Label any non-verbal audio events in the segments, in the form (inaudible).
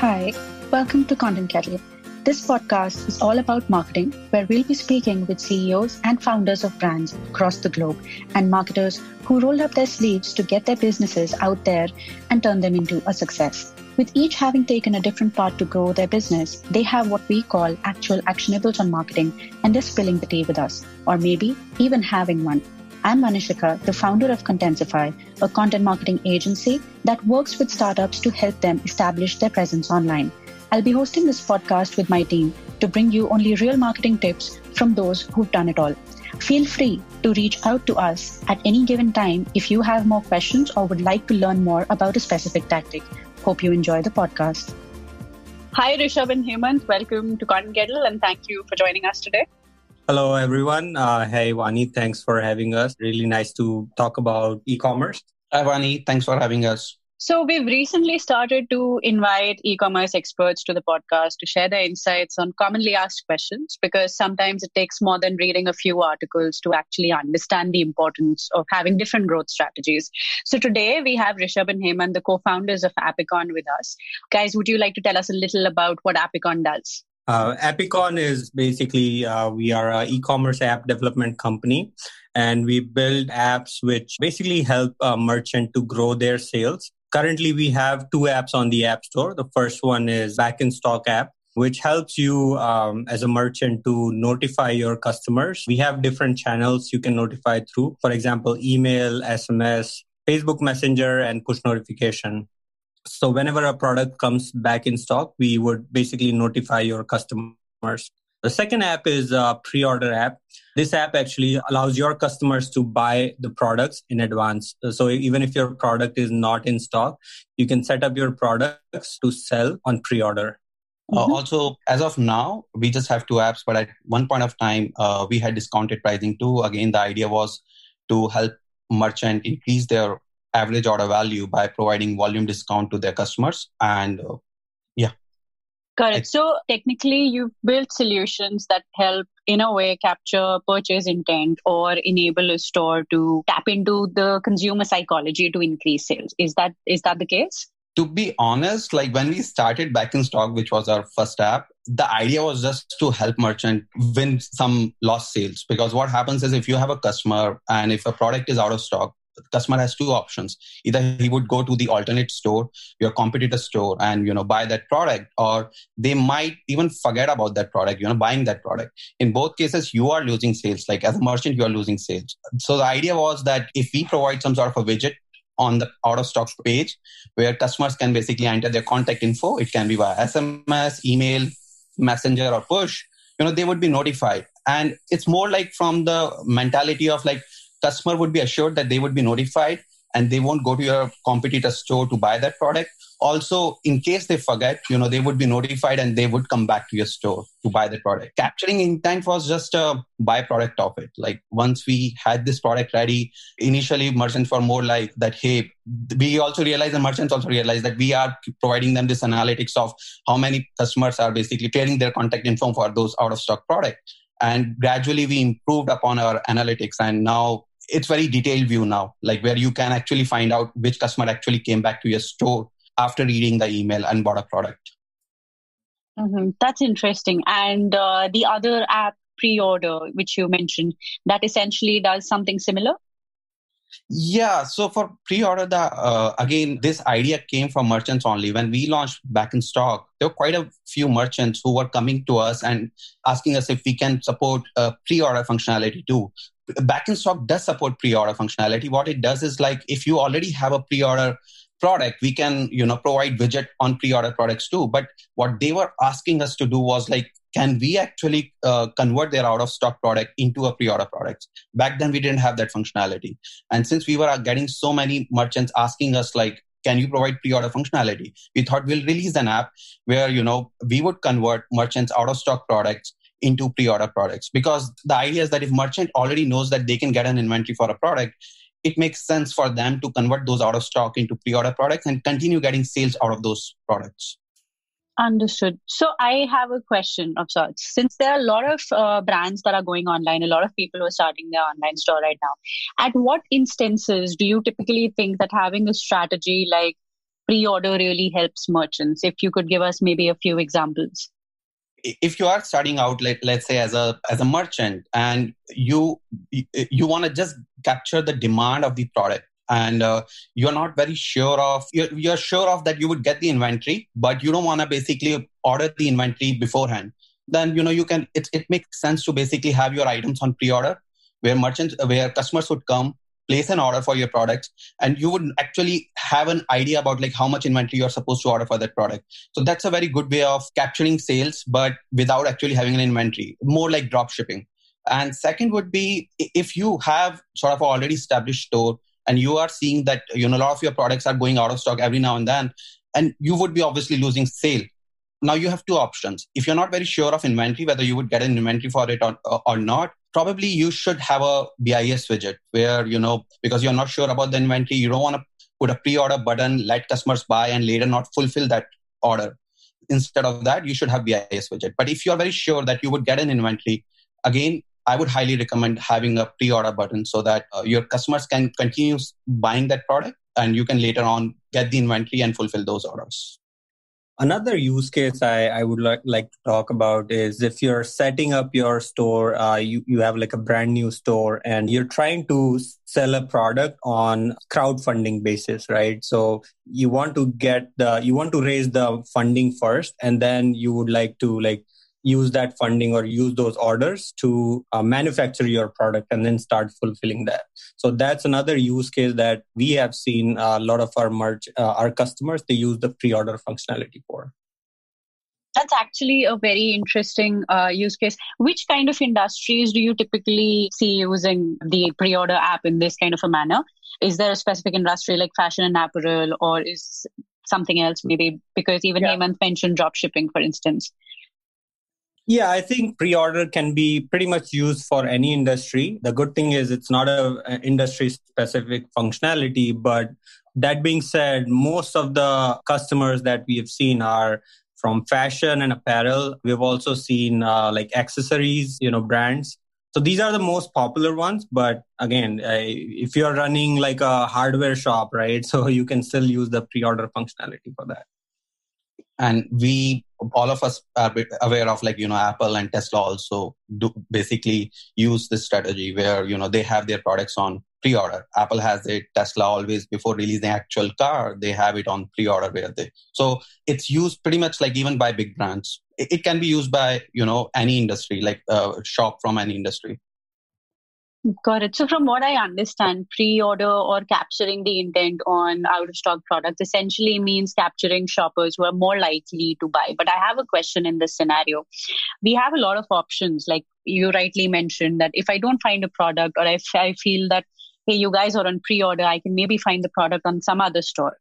Hi, welcome to Content Kettle. This podcast is all about marketing, where we'll be speaking with CEOs and founders of brands across the globe and marketers who rolled up their sleeves to get their businesses out there and turn them into a success. With each having taken a different path to grow their business, they have what we call actual actionables on marketing and they're spilling the tea with us, or maybe even having one. I'm Manishika, the founder of Contensify, a content marketing agency that works with startups to help them establish their presence online. I'll be hosting this podcast with my team to bring you only real marketing tips from those who've done it all. Feel free to reach out to us at any given time if you have more questions or would like to learn more about a specific tactic. Hope you enjoy the podcast. Hi, Rishabh and Hemant. Welcome to Content Kettle and thank you for joining us today. Hello, everyone. Uh, hey, Vani, thanks for having us. Really nice to talk about e commerce. Hi, Vani. Thanks for having us. So, we've recently started to invite e commerce experts to the podcast to share their insights on commonly asked questions because sometimes it takes more than reading a few articles to actually understand the importance of having different growth strategies. So, today we have Rishabh and Hemant, the co founders of Appikon, with us. Guys, would you like to tell us a little about what Appikon does? Uh, Appikon is basically uh, we are an e-commerce app development company, and we build apps which basically help a merchant to grow their sales Currently, we have two apps on the App Store. The first one is Back in Stock app, which helps you um, as a merchant to notify your customers. We have different channels you can notify through. For example, email, SMS, Facebook Messenger, and push notification. So whenever a product comes back in stock, we would basically notify your customers. The second app is a pre-order app. This app actually allows your customers to buy the products in advance. So even if your product is not in stock, you can set up your products to sell on pre-order. Uh, mm-hmm. also, as of now, we just have two apps, but at one point of time, uh, we had discounted pricing too. Again, the idea was to help merchant increase their average order value by providing volume discount to their customers. And uh, yeah, Correct. So technically, you've built solutions that help, in a way, capture purchase intent or enable a store to tap into the consumer psychology to increase sales. Is that is that the case? To be honest, like when we started back in stock, which was our first app, the idea was just to help merchant win some lost sales. Because what happens is if you have a customer and if a product is out of stock, customer has two options. Either he would go to the alternate store your competitor store and you know buy that product or they might even forget about that product you know buying that product. In both cases you are losing sales. Like as a merchant you are losing sales. So the idea was that if we provide some sort of a widget on the out of stock page where customers can basically enter their contact info it can be via sms email messenger or push you know they would be notified. And it's more like from the mentality of like customer would be assured that they would be notified and they won't go to your competitor store to buy that product. Also in case they forget you know they would be notified and they would come back to your store to buy the product. Capturing intent was just a byproduct of it. Like once we had this product ready initially merchants were more like that hey we also realized the merchants also realized that we are providing them this analytics of how many customers are basically clearing their contact info for those out of stock product and gradually we improved upon our analytics and now it's very detailed view now like where you can actually find out which customer actually came back to your store after reading the email and bought a product. Mm-hmm. that's interesting. And uh, the other app pre-order which you mentioned that essentially does something similar yeah so for pre-order the uh, again this idea came from merchants only. When we launched back in stock there were quite a few merchants who were coming to us and asking us if we can support uh, pre-order functionality too. Back in stock does support pre-order functionality. What it does is like if you already have a pre-order product we can you know provide widget on pre-order products too. But what they were asking us to do was like can we actually uh, convert their out of stock product into a pre-order product? Back then we didn't have that functionality. And since we were getting so many merchants asking us like can you provide pre-order functionality? We thought we'll release an app where you know we would convert merchants out of stock products into pre-order products. Because the idea is that if merchant already knows that they can get an inventory for a product it makes sense for them to convert those out of stock into pre-order products and continue getting sales out of those products Understood. So I have a question of sorts. Since there are a lot of uh, brands that are going online, a lot of people are starting their online store right now, at what instances do you typically think that having a strategy like pre-order really helps merchants if you could give us maybe a few examples if you are starting out like let's say as a as a merchant and you you want to just capture the demand of the product and uh, you're not very sure of you're, you're sure of that you would get the inventory but you don't want to basically order the inventory beforehand. Then you know you can it, it makes sense to basically have your items on pre-order where merchants where customers would come place an order for your product and you would actually have an idea about like how much inventory you're supposed to order for that product. So that's a very good way of capturing sales but without actually having an inventory more like drop shipping. And second would be if you have sort of already established store and you are seeing that you know a lot of your products are going out of stock every now and then and you would be obviously losing sale. Now you have two options. If you're not very sure of inventory whether you would get an inventory for it or, or not probably you should have a bis widget where you know because you're not sure about the inventory you don't want to put a pre-order button let customers buy and later not fulfill that order. Instead of that you should have bis widget. But if you're very sure that you would get an inventory again I would highly recommend having a pre-order button so that uh, your customers can continue buying that product and you can later on get the inventory and fulfill those orders. Another use case I, I would like, like to talk about is if you're setting up your store, uh, you, you have like a brand new store and you're trying to sell a product on crowdfunding basis, right? So you want to get the, you want to raise the funding first and then you would like to like use that funding or use those orders to uh, manufacture your product and then start fulfilling that so that's another use case that we have seen a lot of our merch uh, our customers they use the pre-order functionality for that's actually a very interesting uh, use case. Which kind of industries do you typically see using the pre order app in this kind of a manner? Is there a specific industry like fashion and apparel, or is something else maybe? Because even yeah. Hemant mentioned drop shipping, for instance. Yeah, I think pre-order can be pretty much used for any industry. The good thing is it's not a, a industry specific functionality, but that being said, most of the customers that we have seen are from fashion and apparel. We've also seen uh, like accessories, you know, brands. So these are the most popular ones. But again, if you're running like a hardware shop, right? (laughs) So you can still use the pre-order functionality for that and we all of us are aware of like you know apple and tesla also do basically use this strategy where you know they have their products on pre-order. Apple has it tesla always before releasing actual car they have it on pre-order where they so it's used pretty much like even by big brands. It, it can be used by you know any industry like uh, shop from any industry Got it. So, from what I understand, pre order or capturing the intent on out of stock products essentially means capturing shoppers who are more likely to buy. But I have a question in this scenario. We have a lot of options, like you rightly mentioned, that if I don't find a product or if I feel that, hey, you guys are on pre order, I can maybe find the product on some other store.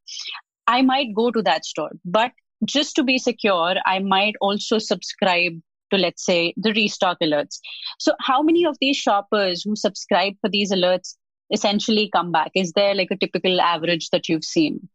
I might go to that store. But just to be secure, I might also subscribe to let's say the restock alerts. So how many of these shoppers who subscribe for these alerts essentially come back? Is there like a typical average that you've seen?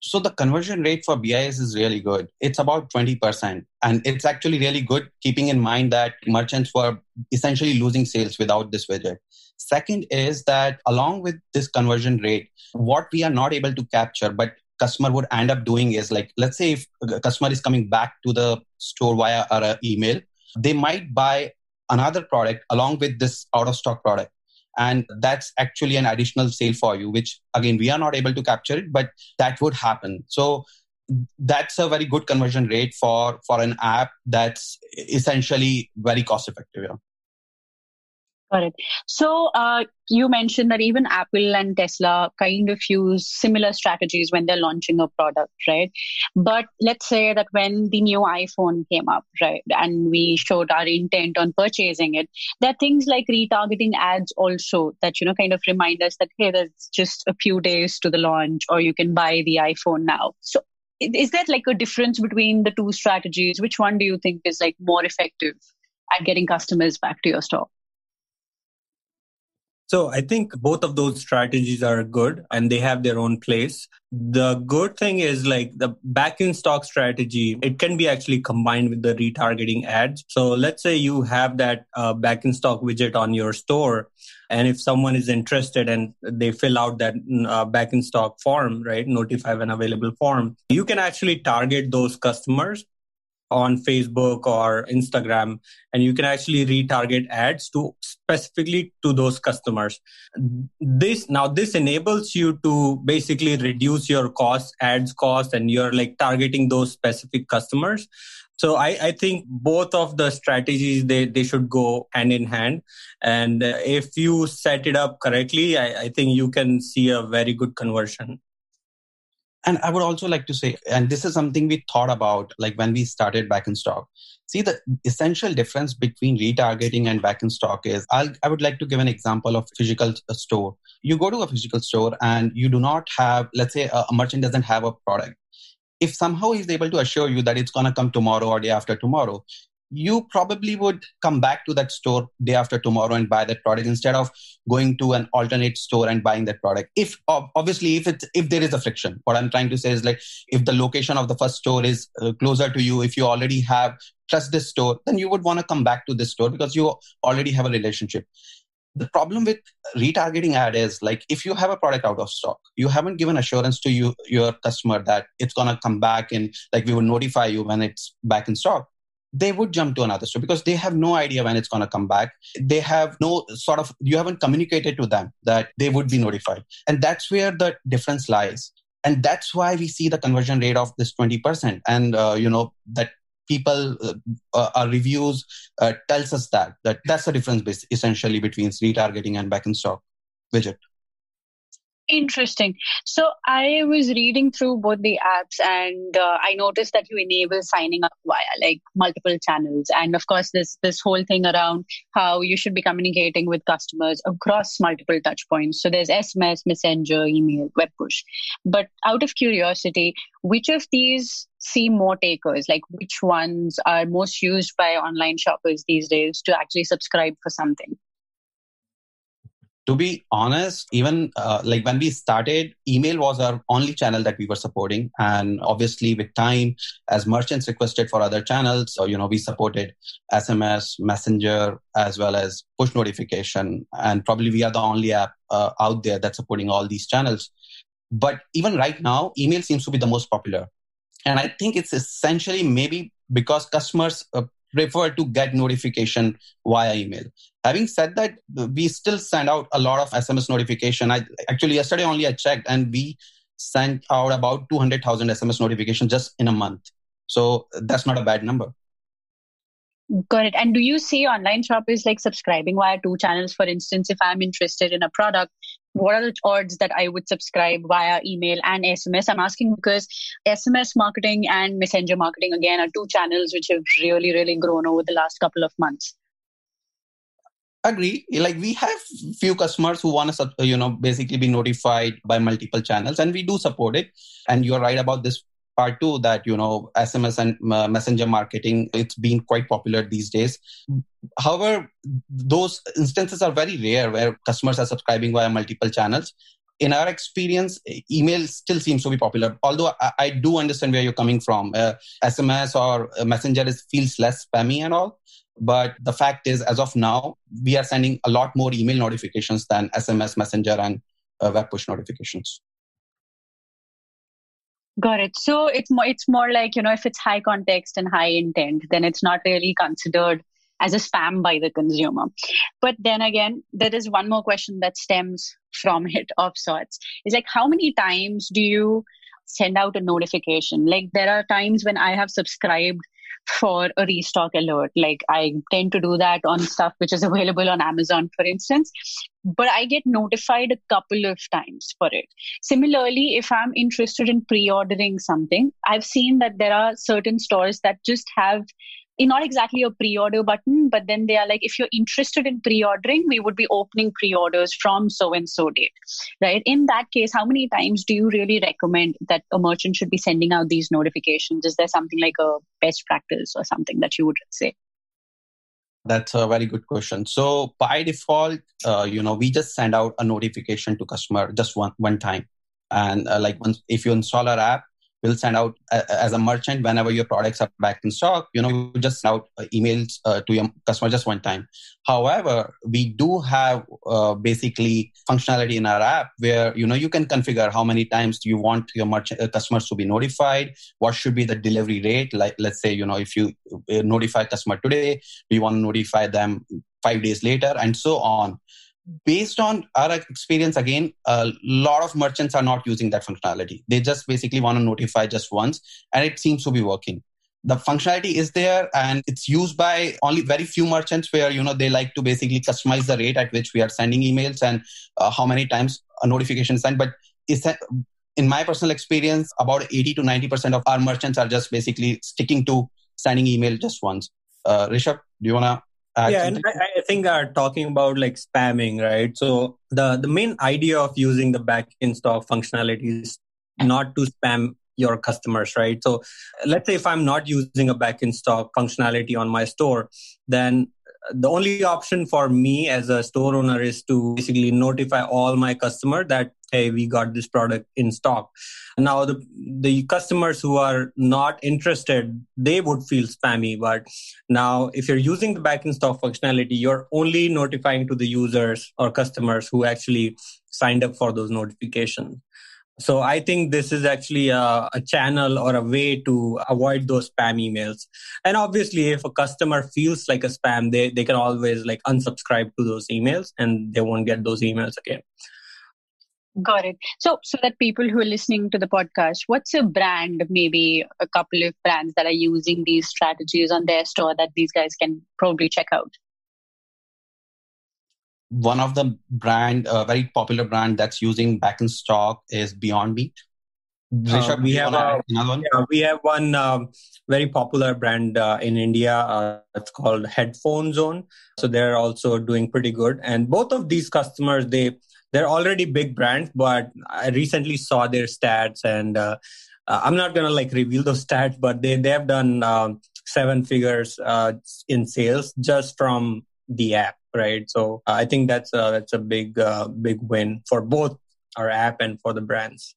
So the conversion rate for bis is really good. It's about 20% and it's actually really good keeping in mind that merchants were essentially losing sales without this widget. Second is that along with this conversion rate what we are not able to capture but customer would end up doing is like let's say if a customer is coming back to the store via our uh, email they might buy another product along with this out of stock product and that's actually an additional sale for you which again we are not able to capture it but that would happen so that's a very good conversion rate for for an app that's essentially very cost effective yeah. It. So uh, you mentioned that even Apple and Tesla kind of use similar strategies when they're launching a product, right? But let's say that when the new iPhone came up, right, and we showed our intent on purchasing it, there are things like retargeting ads also that you know kind of remind us that hey, there's just a few days to the launch, or you can buy the iPhone now. So is there like a difference between the two strategies? Which one do you think is like more effective at getting customers back to your store? So I think both of those strategies are good and they have their own place. The good thing is like the back in stock strategy, it can be actually combined with the retargeting ads. So let's say you have that uh, back in stock widget on your store. And if someone is interested and they fill out that uh, back in stock form, right? Notify when available form, you can actually target those customers on Facebook or Instagram, and you can actually retarget ads to specifically to those customers. This now this enables you to basically reduce your cost, ads cost, and you're like targeting those specific customers. So I, I think both of the strategies they, they should go hand in hand, and if you set it up correctly, I, I think you can see a very good conversion. And I would also like to say, and this is something we thought about like when we started back in stock. See, the essential difference between retargeting and back in stock is I'll, I would like to give an example of physical uh, store. You go to a physical store and you do not have, let's say, a, a merchant doesn't have a product. If somehow he's able to assure you that it's going to come tomorrow or day after tomorrow, you probably would come back to that store day after tomorrow and buy that product instead of going to an alternate store and buying that product. If obviously if it's if there is a friction what i'm trying to say is like if the location of the first store is uh, closer to you if you already have trust this store then you would want to come back to this store because you already have a relationship. The problem with retargeting ad is like if you have a product out of stock you haven't given assurance to you your customer that it's going to come back and like we will notify you when it's back in stock they would jump to another store because they have no idea when it's going to come back. They have no sort of, you haven't communicated to them that they would be notified. And that's where the difference lies. And that's why we see the conversion rate of this 20%. And, uh, you know, that people, uh, uh, our reviews uh, tells us that, that that's the difference essentially between retargeting and back in stock widget. Interesting. So I was reading through both the apps and uh, I noticed that you enable signing up via like multiple channels. And of course, this, this whole thing around how you should be communicating with customers across multiple touch points. So there's SMS, Messenger, email, web push. But out of curiosity, which of these see more takers? Like which ones are most used by online shoppers these days to actually subscribe for something? To be honest, even uh, like when we started, email was our only channel that we were supporting. And obviously, with time, as merchants requested for other channels, so, you know, we supported SMS, Messenger, as well as push notification. And probably we are the only app uh, out there that's supporting all these channels. But even right now, email seems to be the most popular. And I think it's essentially maybe because customers uh, prefer to get notification via email. Having said that, we still send out a lot of SMS notification. I actually yesterday only I checked and we sent out about 200,000 SMS notifications just in a month. So that's not a bad number. Got it. And do you see online shoppers like subscribing via two channels? For instance, if I'm interested in a product, what are the odds that I would subscribe via email and SMS? I'm asking because SMS marketing and messenger marketing, again, are two channels which have really, really grown over the last couple of months. Agree. Like we have few customers who want to, you know, basically be notified by multiple channels, and we do support it. And you're right about this part too that you know sms and uh, messenger marketing it's been quite popular these days however those instances are very rare where customers are subscribing via multiple channels in our experience email still seems to be popular although i, I do understand where you're coming from uh, sms or uh, messenger is, feels less spammy and all but the fact is as of now we are sending a lot more email notifications than sms messenger and uh, web push notifications Got it. So it's more it's more like, you know, if it's high context and high intent, then it's not really considered as a spam by the consumer. But then again, there is one more question that stems from (laughs) it of sorts. Is like how many times do you send out a notification? Like there are times when I have subscribed for a restock alert. Like I tend to do that on stuff which is available on Amazon, for instance, but I get notified a couple of times for it. Similarly, if I'm interested in pre ordering something, I've seen that there are certain stores that just have not exactly a pre-order button, but then they are like, if you're interested in pre-ordering, we would be opening pre-orders from so and so date, right? In that case, how many times do you really recommend that a merchant should be sending out these notifications? Is there something like a best practice or something that you would say? That's a very good question. So by default, uh, you know, we just send out a notification to customer just one one time, and uh, like once if you install our app, will send out as a merchant whenever your products are back in stock you know you just send out uh, emails uh, to your customer just one time. However we do have uh, basically functionality in our app where you know you can configure how many times you want your merchant uh, customers to be notified. What should be the delivery rate? Like let's say you know if you uh, notify customer today we want to notify them 5 days later and so on based on our experience again a lot of merchants are not using that functionality. They just basically want to notify just once and it seems to be working. The functionality is there and it's used by only very few merchants where you know they like to basically customize the rate at which we are sending emails and uh, how many times a notification is sent. But in my personal experience about 80 to 90% of our merchants are just basically sticking to sending email just once. Uh, rishabh do you want to yeah, and I, I think are talking about like spamming, right? So the the main idea of using the back in stock functionality is not to spam your customers, right? So let's say if I'm not using a back in stock functionality on my store, then the only option for me as a store owner is to basically notify all my customer that hey we got this product in stock. Now the the customers who are not interested they would feel spammy but now if you're using the back in stock functionality you're only notifying to the users or customers who actually signed up for those notifications so I think this is actually a, a, channel or a way to avoid those spam emails. And obviously, if a customer feels like a spam, they, they can always like unsubscribe to those emails and they won't get those emails again. Got it. So, so that people who are listening to the podcast, what's a brand, maybe a couple of brands that are using these strategies on their store that these guys can probably check out? One of the brand, a uh, very popular brand that's using back in stock is Beyond Meat. Uh, we have a, another one. Yeah, we have one um, very popular brand uh, in India. Uh, it's called Headphone Zone. So they're also doing pretty good. And both of these customers, they they're already big brands, but I recently saw their stats, and uh, uh, I'm not gonna like reveal those (laughs) stats, but they they have done um, seven figures in sales just from the app right? So uh, I think that's a, that's a big uh, big win for both our app and for the brands.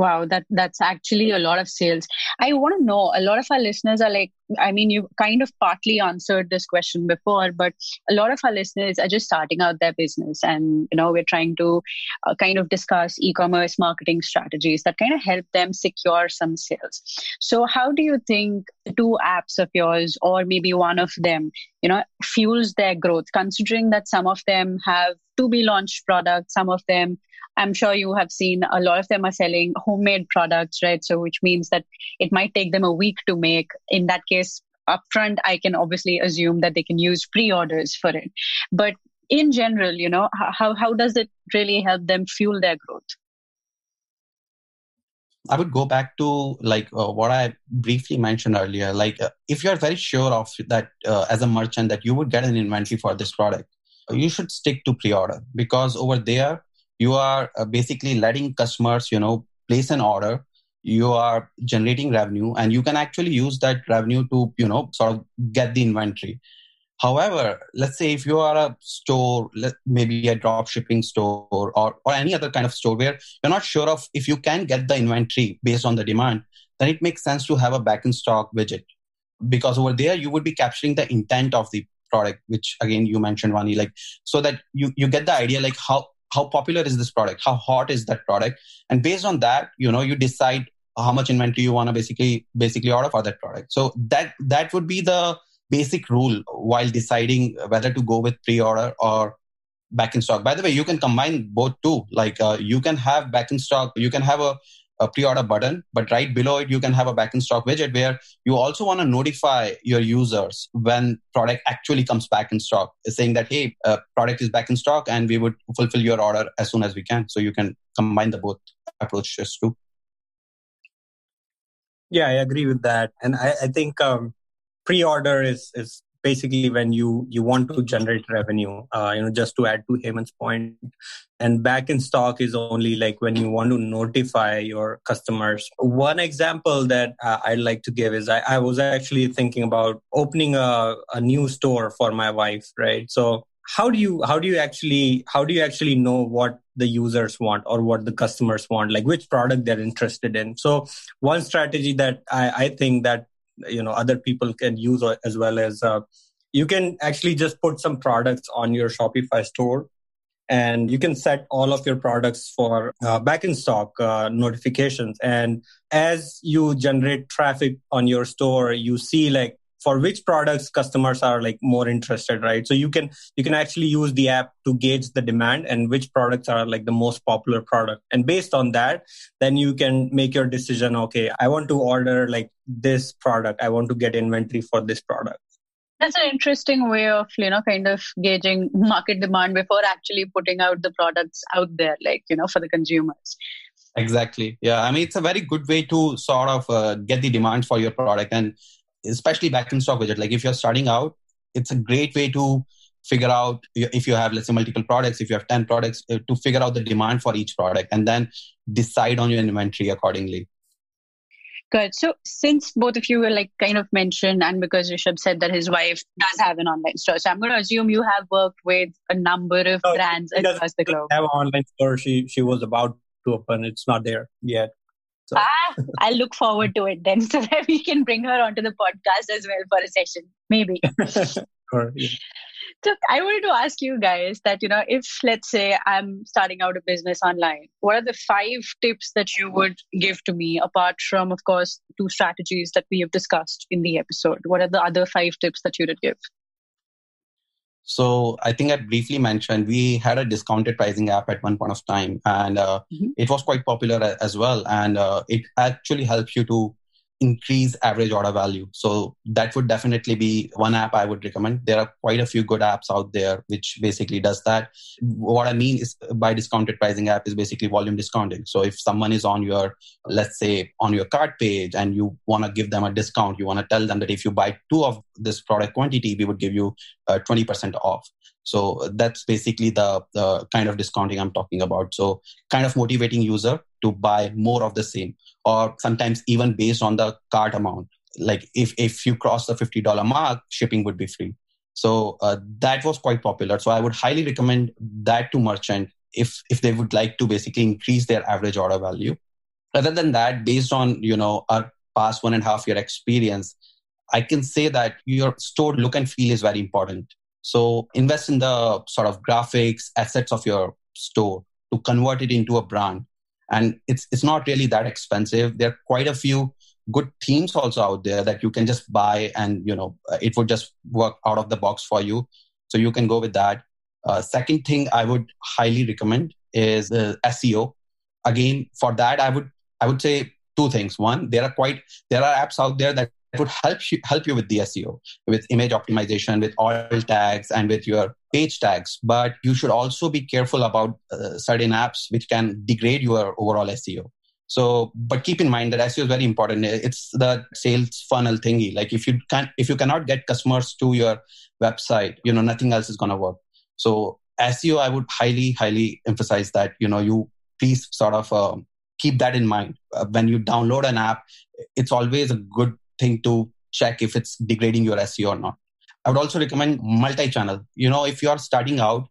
Wow, that that's actually a lot of sales. I want to know. A lot of our listeners are like, I mean, you kind of partly answered this question before, but a lot of our listeners are just starting out their business, and you know, we're trying to uh, kind of discuss e-commerce marketing strategies that kind of help them secure some sales. So, how do you think two apps of yours, or maybe one of them, you know, fuels their growth? Considering that some of them have to be launched products, some of them I'm sure you have seen a lot of them are selling homemade products, right? So, which means that it might take them a week to make. In that case, upfront, I can obviously assume that they can use pre orders for it. But in general, you know, how, how does it really help them fuel their growth? I would go back to like uh, what I briefly mentioned earlier. Like, uh, if you're very sure of that uh, as a merchant that you would get an inventory for this product, you should stick to pre-order because over there you are uh, basically letting customers you know place an order. You are generating revenue and you can actually use that revenue to you know sort of get the inventory. However let's say if you are a store maybe a drop shipping store or, or any other kind of store where you're not sure of if you can get the inventory based on the demand then it makes sense to have a back in stock widget. Because over there you would be capturing the intent of the product which again you mentioned Vani like so that you you get the idea like how how popular is this product? How hot is that product? And based on that you know you decide how much inventory you want to basically basically order for that product. So that that would be the basic rule while deciding whether to go with pre-order or back in stock. By the way you can combine both too. Like uh, you can have back in stock you can have a a pre-order button, but right below it, you can have a back in stock widget where you also want to notify your users when product actually comes back in stock, saying that, hey, uh, product is back in stock and we would fulfill your order as soon as we can. So you can combine the both approaches too. Yeah, I agree with that. And I, I think um, pre-order is, is basically when you you want to generate revenue uh, you know just to add to Hemant's point and back in stock is only like when you want to notify your customers. One example that uh, i'd like to give is I, I was actually thinking about opening a, a new store for my wife right? So how do you how do you actually how do you actually know what the users want or what the customers want? Like which product they're interested in? So one strategy that i, I think that you know other people can use as well as uh, you can actually just put some products on your shopify store and you can set all of your products for uh, back in stock uh, notifications. And as you generate traffic on your store you see like for which products customers are like more interested right? So you can you can actually use the app to gauge the demand and which products are like the most popular product. And based on that then you can make your decision okay i want to order like this product. I want to get inventory for this product. That's an interesting way of you know kind of gauging market demand before actually putting out the products out there like you know for the consumers. Exactly. Yeah i mean it's a very good way to sort of uh, get the demand for your product. And especially back in stock widget like if you're starting out it's a great way to figure out if you have let's say multiple products if you have 10 products uh, to figure out the demand for each product and then decide on your inventory accordingly Good. So, since both of you were like kind of mentioned, and because Rishabh said that his wife does have an online store, so I'm going to assume you have worked with a number of no, brands across the globe. Have an online store. She she was about to open. It's not there yet. So. Ah, I'll look forward to it then, (laughs) so that we can bring her onto the podcast as well for a session, maybe. (laughs) or, yeah. So I wanted to ask you guys that, you know, if let's say I'm starting out a business online, what are the five tips that you would give to me apart from, of course, two strategies that we have discussed in the episode? What are the other five tips that you would give? So I think I briefly mentioned we had a discounted pricing app at one point of time, and uh, mm-hmm. it was quite popular as well. And uh, it actually helps you to increase average order value. So that would definitely be one app I would recommend. There are quite a few good apps out there which basically does that. What I mean is by discounted pricing app is basically volume discounting. So if someone is on your, let's say on your cart page and you want to give them a discount, you want to tell them that if you buy two of this product quantity, we would give you uh, 20% off. So that's basically the, the kind of discounting I'm talking about. So kind of motivating user to buy more of the same or sometimes even based on the cart amount. Like if, if you cross the $50 mark, shipping would be free. So uh, that was quite popular. So I would highly recommend that to merchant if, if they would like to basically increase their average order value. Other than that, based on, you know, our past one and a half year experience, I can say that your store look and feel is very important. So invest in the sort of graphics, assets of your store to convert it into a brand. And it's it's not really that expensive. There are quite a few good themes also out there that you can just buy and you know it would just work out of the box for you. So you can go with that. Uh, second thing i would highly recommend is uh, seo again for that i would i would say two things. One there are quite there are apps out there that would help you help you with the seo with image optimization with alt tags and with your page tags, but you should also be careful about uh, certain apps which can degrade your overall SEO. So, but keep in mind that SEO is very important. It's the sales funnel thingy. Like if you can, if you cannot get customers to your website, you know nothing else is to work. So, SEO, I would highly, highly emphasize that you know you please sort of uh, keep that in mind uh, when you download an app. It's always a good thing to check if it's degrading your SEO or not. I would also recommend multi-channel. You know, if you are starting out,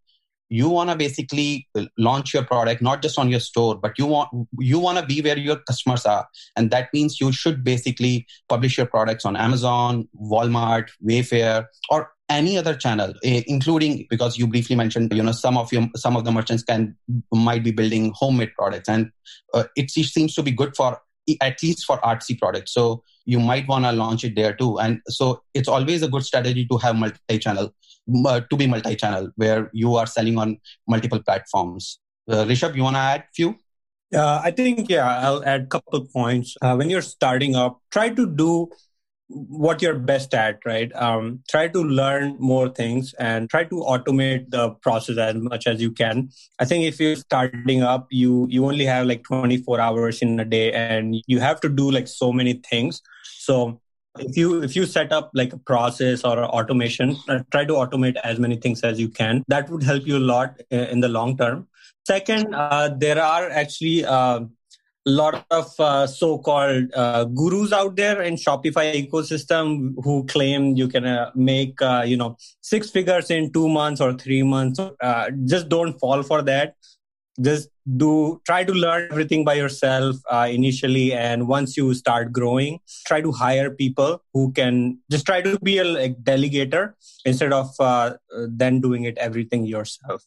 you want to basically launch your product not just on your store, but you want you want to be where your customers are, and that means you should basically publish your products on Amazon, Walmart, Wayfair, or any other channel including because you briefly mentioned you know some of your some of the merchants can might be building homemade products and uh, it seems to be good for at least for artsy products. So you might want to launch it there too. And so it's always a good strategy to have multi-channel, uh, to be multi-channel, where you are selling on multiple platforms. Uh, Rishabh, you want to add few? Uh, I think yeah, I'll add a couple points. Uh, when you're starting up, try to do what you're best at, right? Um, try to learn more things and try to automate the process as much as you can. I think if you're starting up, you you only have like 24 hours in a day, and you have to do like so many things. So if you if you set up like a process or automation uh, try to automate as many things as you can that would help you a lot uh, in the long term second uh, there are actually uh, lot of uh, so-called uh, gurus out there in shopify ecosystem who claim you can uh, make uh, you know six figures in two months or three months. Just don't fall for that. Just do try to learn everything by yourself uh, initially and once you start growing try to hire people who can just try to be a like, delegator instead of uh, then doing it everything yourself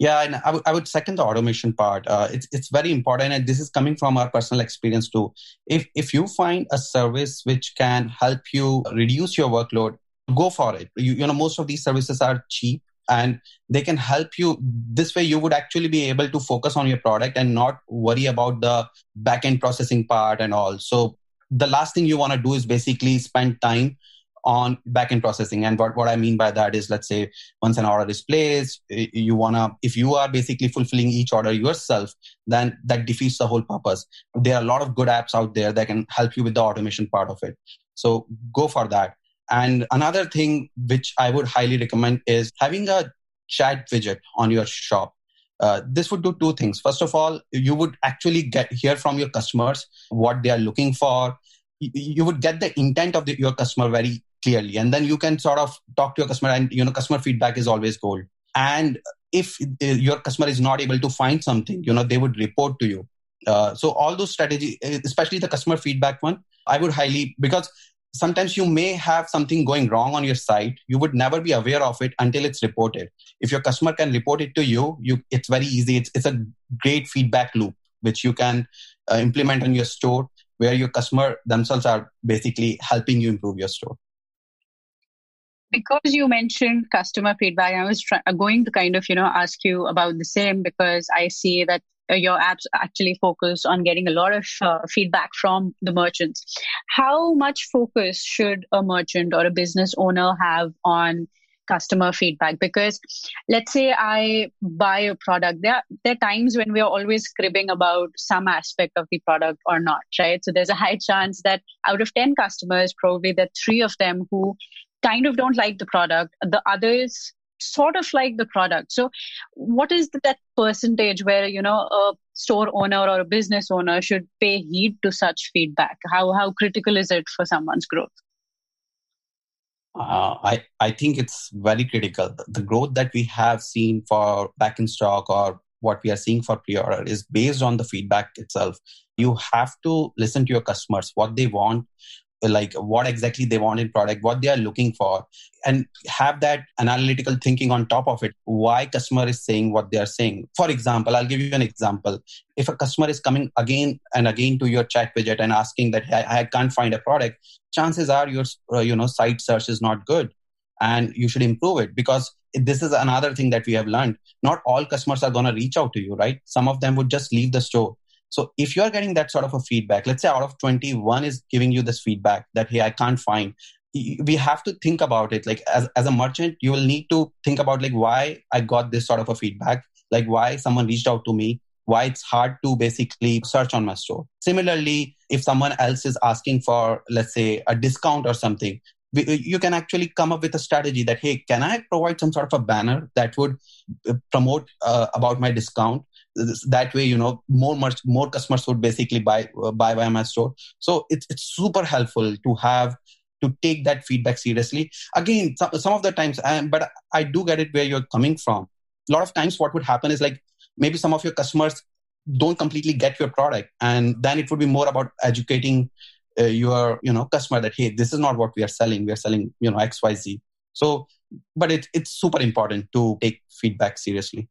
yeah, and I, w- I would second the automation part. Uh, it's it's very important, and this is coming from our personal experience too. If if you find a service which can help you reduce your workload, go for it. You, you know, most of these services are cheap and they can help you this way you would actually be able to focus on your product and not worry about the back end processing part and all so the last thing you want to do is basically spend time on backend processing and what, what i mean by that is let's say once an order is placed you want to if you are basically fulfilling each order yourself then that defeats the whole purpose there are a lot of good apps out there that can help you with the automation part of it so go for that and another thing which I would highly recommend is having a chat widget on your shop. Uh, this would do two things. First of all, you would actually get hear from your customers what they are looking for. You, you would get the intent of the, your customer very clearly, and then you can sort of talk to your customer. And you know, customer feedback is always gold. And if uh, your customer is not able to find something, you know, they would report to you. Uh, so all those strategies, especially the customer feedback one, I would highly because sometimes you may have something going wrong on your site you would never be aware of it until it's reported if your customer can report it to you you it's very easy it's, it's a great feedback loop which you can uh, implement on your store where your customer themselves are basically helping you improve your store because you mentioned customer feedback i was try- going to kind of you know ask you about the same because i see that uh, your apps actually focus on getting a lot of uh, feedback from the merchants. How much focus should a merchant or a business owner have on customer feedback? Because let's say I buy a product, there, there are times when we are always cribbing about some aspect of the product or not, right? So there's a high chance that out of 10 customers, probably there are three of them who kind of don't like the product. The others sort of like the product so what is that percentage where you know a store owner or a business owner should pay heed to such feedback how how critical is it for someone's growth uh, I, I think it's very critical. The growth that we have seen for back in stock or what we are seeing for pre-order is based on the feedback itself. You have to listen to your customers, what they want, like what exactly they want in product what they are looking for and have that analytical thinking on top of it why customer is saying what they are saying. For example i'll give you an example. If a customer is coming again and again to your chat widget and asking that i, I can't find a product chances are your uh, you know site search is not good and you should improve it because this is another thing that we have learned. Not all customers are going to reach out to you right? Some of them would just leave the store so if you're getting that sort of a feedback, let's say out of 21 is giving you this feedback that, hey, I can't find, we have to think about it. Like as, as a merchant, you will need to think about like why I got this sort of a feedback, like why someone reached out to me, why it's hard to basically search on my store. Similarly, if someone else is asking for, let's say, a discount or something, you can actually come up with a strategy that hey can i provide some sort of a banner that would uh, promote uh, about my discount that way you know more much more customers would basically buy uh, buy via my store. So it's it's super helpful to have to take that feedback seriously. Again some, some of the times um, but i do get it where you're coming from. A lot of times what would happen is like maybe some of your customers don't completely get your product and then it would be more about educating uh, your you know customer that hey this is not what we are selling. We are selling you know xyz so but it, it's super important to take feedback seriously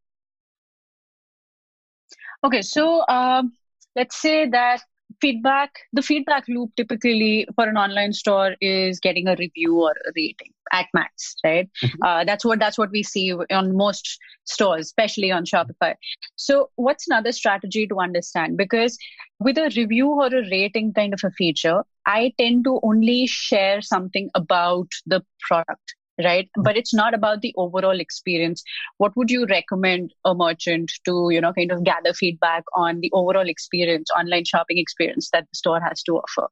Okay, so um, let's say that feedback, the feedback loop typically for an online store is getting a review or a rating at max, right? Mm-hmm. Uh, that's what that's what we see on most stores, especially on Shopify. So, what's another strategy to understand? Because with a review or a rating kind of a feature, I tend to only share something about the product right? But it's not about the overall experience. What would you recommend a merchant to you know kind of gather feedback on the overall experience online shopping experience that the store has to offer?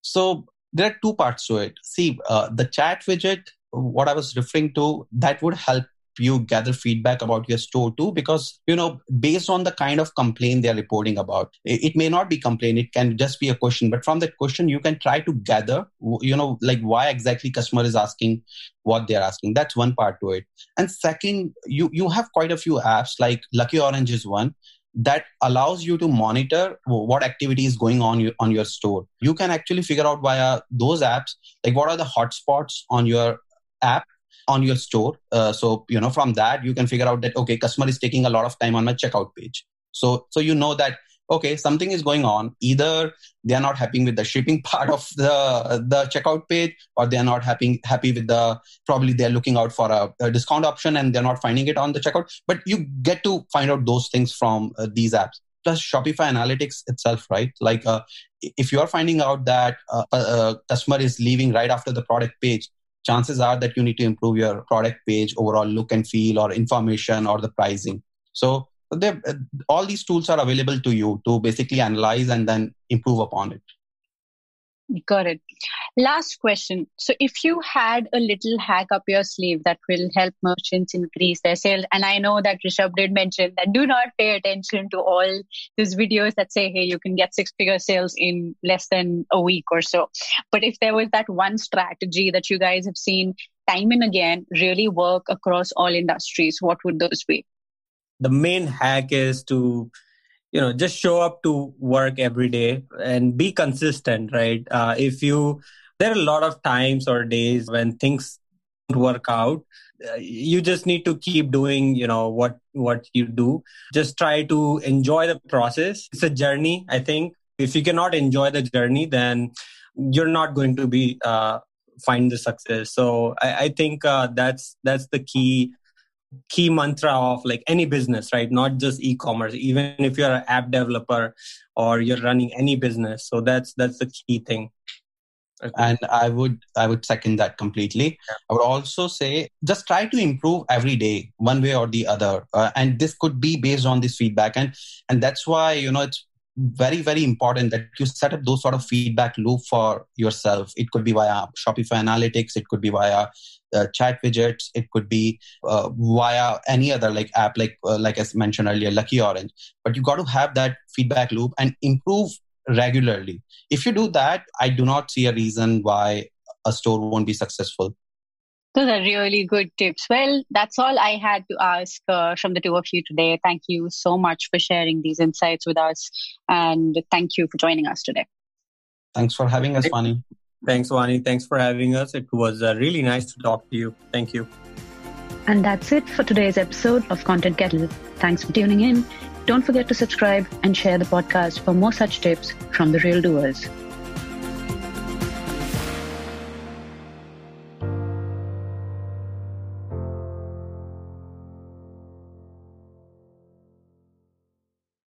So there are two parts to it. See, uh, the chat widget, what I was referring to, that would help you gather feedback about your store too because you know based on the kind of complaint they're reporting about it, may not be complaint it can just be a question but from that question you can try to gather you know like why exactly customer is asking what they're asking that's one part to it and second you you have quite a few apps like lucky orange is one that allows you to monitor what activity is going on on your store. You can actually figure out via those apps, like what are the hotspots on your app on your store. Uh, so, you know, from that, you can figure out that, okay, customer is taking a lot of time on my checkout page. So, so you know that okay something is going on either they are not happy with the shipping (laughs) part of the the checkout page or they are not happy happy with the probably they're looking out for a, a discount option and they're not finding it on the checkout but you get to find out those things from uh, these apps plus shopify analytics itself right like uh, if you are finding out that uh, a customer is leaving right after the product page chances are that you need to improve your product page overall look and feel or information or the pricing so all these tools are available to you to basically analyze and then improve upon it. Got it. Last question. So, if you had a little hack up your sleeve that will help merchants increase their sales, and I know that Rishabh did mention that do not pay attention to all these videos that say, hey, you can get six figure sales in less than a week or so. But if there was that one strategy that you guys have seen time and again really work across all industries, what would those be? the main hack is to you know just show up to work every day and be consistent right? Uh, if you there are a lot of times or days when things don't work out uh, you just need to keep doing you know what what you do. Just try to enjoy the process. It's a journey i think. If you cannot enjoy the journey then you're not going to be uh, find the success. So i, I think uh, that's that's the key key mantra of like any business right? Not just e-commerce. Even if you're an app developer or you're running any business. So that's that's the key thing. Okay. and i would i would second that completely. Yeah. i would also say just try to improve every day one way or the other. Uh, and this could be based on this feedback. And and that's why you know it's very very important that you set up those sort of feedback loop for yourself. It could be via shopify analytics. It could be via uh, chat widgets it could be uh, via any other like app like uh, like i mentioned earlier lucky orange but you got to have that feedback loop and improve regularly if you do that i do not see a reason why a store won't be successful those are really good tips. Well, that's all I had to ask uh, from the two of you today. Thank you so much for sharing these insights with us. And thank you for joining us today. Thanks for having us, Vani. Thanks, Vani. Thanks for having us. It was uh, really nice to talk to you. Thank you. And that's it for today's episode of Content Kettle. Thanks for tuning in. Don't forget to subscribe and share the podcast for more such tips from the real doers.